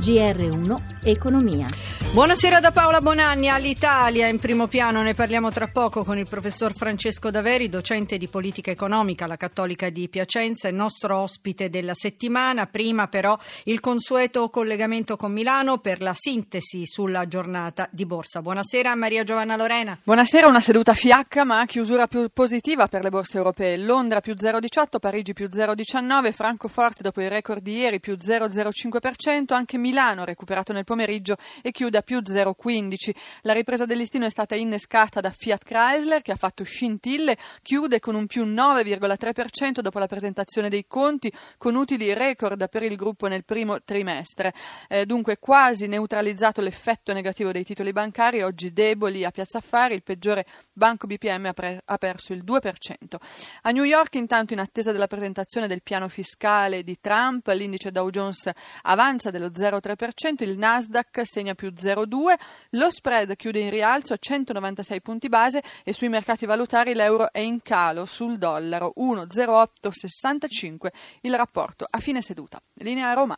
GR1 Economia. Buonasera da Paola Bonanni all'Italia. In primo piano ne parliamo tra poco con il professor Francesco Daveri, docente di politica economica alla Cattolica di Piacenza, il nostro ospite della settimana. Prima però il consueto collegamento con Milano per la sintesi sulla giornata di borsa. Buonasera Maria Giovanna Lorena. Buonasera, una seduta fiacca ma chiusura più positiva per le borse europee. Londra più 0,18, Parigi più 0,19, Francoforte dopo il record di ieri più 0,05%, anche Milano recuperato nel pomeriggio e chiude a più 0,15. La ripresa del listino è stata innescata da Fiat Chrysler che ha fatto scintille, chiude con un più 9,3% dopo la presentazione dei conti, con utili record per il gruppo nel primo trimestre. Eh, dunque quasi neutralizzato l'effetto negativo dei titoli bancari, oggi deboli a Piazza Affari, il peggiore Banco BPM ha, pre- ha perso il 2%. A New York intanto in attesa della presentazione del piano fiscale di Trump, l'indice Dow Jones avanza dello 0,3%, il Nasdaq segna più 0,2%, 0,2, lo spread chiude in rialzo a 196 punti base e sui mercati valutari l'euro è in calo sul dollaro 1,0865 il rapporto a fine seduta. Linea Roma.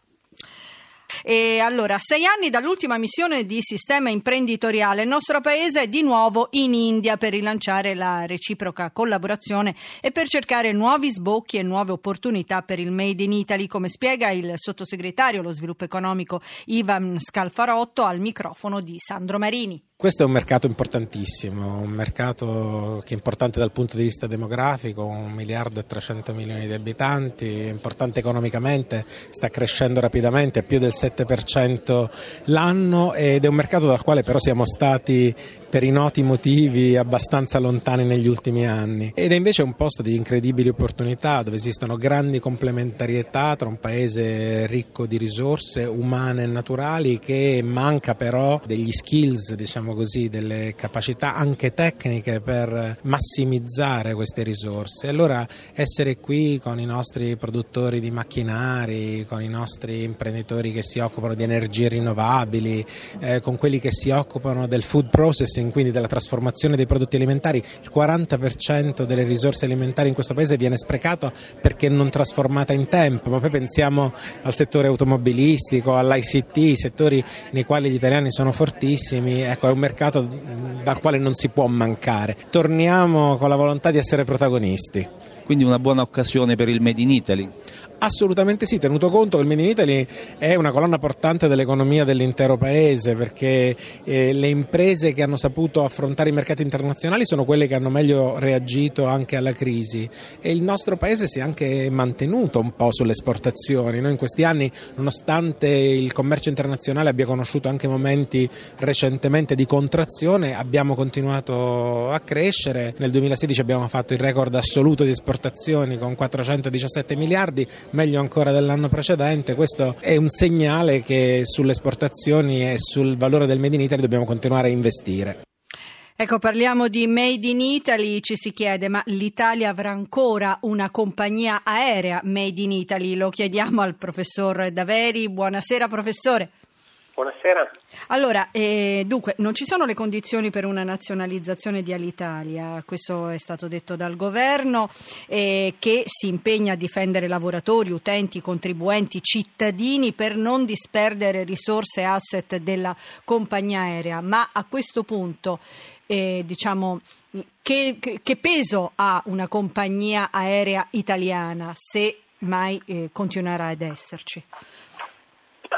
E allora, sei anni dall'ultima missione di sistema imprenditoriale, il nostro paese è di nuovo in India per rilanciare la reciproca collaborazione e per cercare nuovi sbocchi e nuove opportunità per il Made in Italy, come spiega il sottosegretario allo sviluppo economico Ivan Scalfarotto al microfono di Sandro Marini. Questo è un mercato importantissimo, un mercato che è importante dal punto di vista demografico, un miliardo e 300 milioni di abitanti, importante economicamente, sta crescendo rapidamente, più del 7% l'anno ed è un mercato dal quale però siamo stati per i noti motivi abbastanza lontani negli ultimi anni. Ed è invece un posto di incredibili opportunità dove esistono grandi complementarietà tra un paese ricco di risorse umane e naturali che manca però degli skills, diciamo così, delle capacità anche tecniche per massimizzare queste risorse. Allora essere qui con i nostri produttori di macchinari, con i nostri imprenditori che si occupano di energie rinnovabili, eh, con quelli che si occupano del food processing, quindi della trasformazione dei prodotti alimentari, il 40% delle risorse alimentari in questo paese viene sprecato perché non trasformata in tempo, ma poi pensiamo al settore automobilistico, all'ICT, settori nei quali gli italiani sono fortissimi, ecco è un mercato dal quale non si può mancare. Torniamo con la volontà di essere protagonisti. Quindi una buona occasione per il Made in Italy? Assolutamente sì, tenuto conto che il Made in Italy è una colonna portante dell'economia dell'intero paese perché eh, le imprese che hanno saputo affrontare i mercati internazionali sono quelle che hanno meglio reagito anche alla crisi e il nostro paese si è anche mantenuto un po' sulle esportazioni. Noi in questi anni, nonostante il commercio internazionale abbia conosciuto anche momenti recentemente di contrazione, abbiamo continuato a crescere. Nel 2016 abbiamo fatto il record assoluto di esportazioni con 417 miliardi meglio ancora dell'anno precedente. Questo è un segnale che sulle esportazioni e sul valore del Made in Italy dobbiamo continuare a investire. Ecco, parliamo di Made in Italy, ci si chiede ma l'Italia avrà ancora una compagnia aerea Made in Italy? Lo chiediamo al professor Daveri. Buonasera professore. Buonasera. Allora, eh, dunque, non ci sono le condizioni per una nazionalizzazione di Alitalia, questo è stato detto dal governo, eh, che si impegna a difendere lavoratori, utenti, contribuenti, cittadini per non disperdere risorse e asset della compagnia aerea. Ma a questo punto, eh, diciamo, che, che, peso ha una compagnia aerea italiana se mai eh, continuerà ad esserci?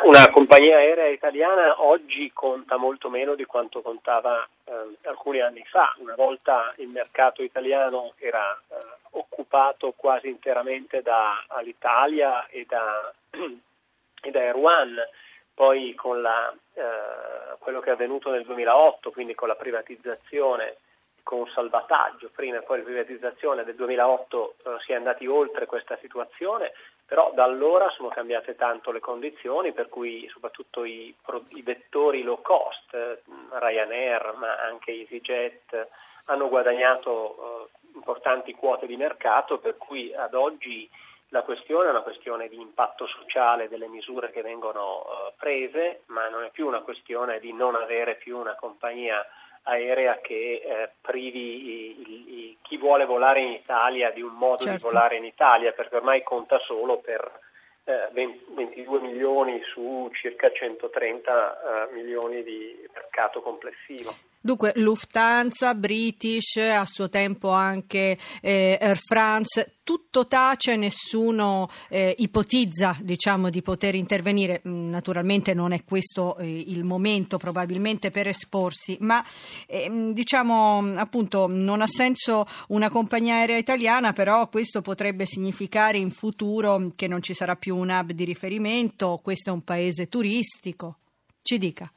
Una compagnia aerea italiana oggi conta molto meno di quanto contava eh, alcuni anni fa. Una volta il mercato italiano era eh, occupato quasi interamente da Alitalia e da, e da Air One. Poi con la, eh, quello che è avvenuto nel 2008, quindi con la privatizzazione con salvataggio prima e poi la privatizzazione del 2008 eh, si è andati oltre questa situazione, però da allora sono cambiate tanto le condizioni per cui soprattutto i, i vettori low cost, eh, Ryanair ma anche EasyJet hanno guadagnato eh, importanti quote di mercato per cui ad oggi la questione è una questione di impatto sociale delle misure che vengono eh, prese, ma non è più una questione di non avere più una compagnia aerea che eh, privi i, i, chi vuole volare in Italia di un modo certo. di volare in Italia, perché ormai conta solo per eh, 20, 22 milioni su circa 130 eh, milioni di mercato complessivo. Dunque, Lufthansa, British, a suo tempo anche eh, Air France, tutto tace, nessuno eh, ipotizza diciamo, di poter intervenire. Mm, naturalmente non è questo eh, il momento probabilmente per esporsi, ma ehm, diciamo appunto non ha senso una compagnia aerea italiana, però questo potrebbe significare in futuro che non ci sarà più un hub di riferimento, questo è un paese turistico. Ci dica.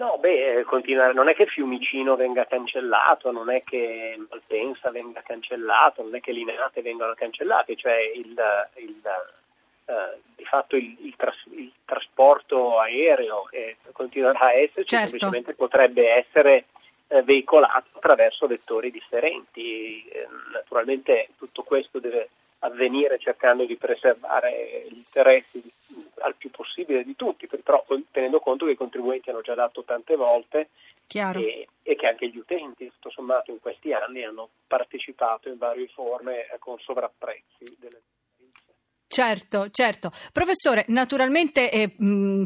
No, beh, continuare. non è che Fiumicino venga cancellato, non è che Malpensa venga cancellato, non è che Lineate vengano cancellate, cioè il, il, uh, di fatto il, il, tras, il trasporto aereo eh, continuerà a esserci, certo. semplicemente potrebbe essere eh, veicolato attraverso vettori differenti. Eh, naturalmente tutto questo deve avvenire cercando di preservare gli interessi al più possibile di tutti, però tenendo conto che i contribuenti hanno già dato tante volte e, e, che anche gli utenti, tutto sommato, in questi anni hanno partecipato in varie forme con sovrapprezzi delle Certo, certo. Professore, naturalmente eh, mh, mm,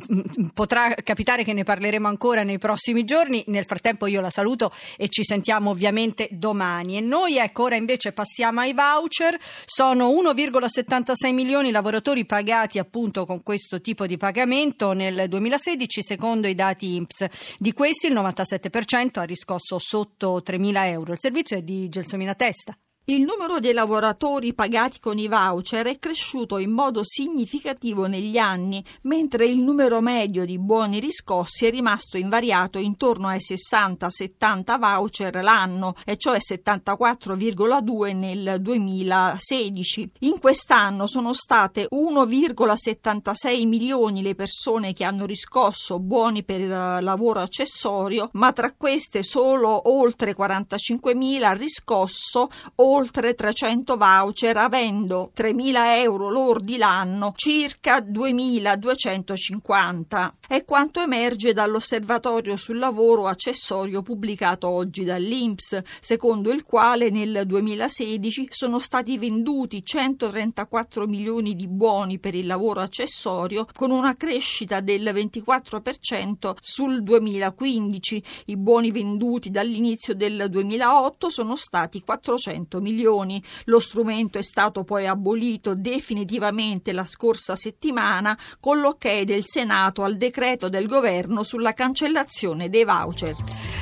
potrà capitare che ne parleremo ancora nei prossimi giorni, nel frattempo io la saluto e ci sentiamo ovviamente domani. E noi ecco ora invece passiamo ai voucher, sono 1,76 milioni i lavoratori pagati appunto con questo tipo di pagamento nel 2016 secondo i dati INPS. Di questi il 97% ha riscosso sotto 3.000 euro. Il servizio è di Gelsomina Testa. Il numero dei lavoratori pagati con i voucher è cresciuto in modo significativo negli anni, mentre il numero medio di buoni riscossi è rimasto invariato intorno ai 60-70 voucher l'anno, e cioè 74,2 nel 2016. In quest'anno sono state 1,76 milioni le persone che hanno riscosso buoni per il lavoro accessorio, ma tra queste solo oltre 45 mila riscosso oltre 300 voucher avendo 3.000 euro lordi l'anno, circa 2.250. È quanto emerge dall'osservatorio sul lavoro accessorio pubblicato oggi dall'INPS, secondo il quale nel 2016 sono stati venduti 134 milioni di buoni per il lavoro accessorio con una crescita del 24% sul 2015. I buoni venduti dall'inizio del 2008 sono stati 400 milioni. Lo strumento è stato poi abolito definitivamente la scorsa settimana con l'ok del Senato al decreto del governo sulla cancellazione dei voucher.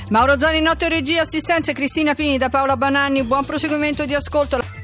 Mauro Zani, notte regia, assistenza Cristina Pini da Paola Bananni, buon proseguimento di ascolto.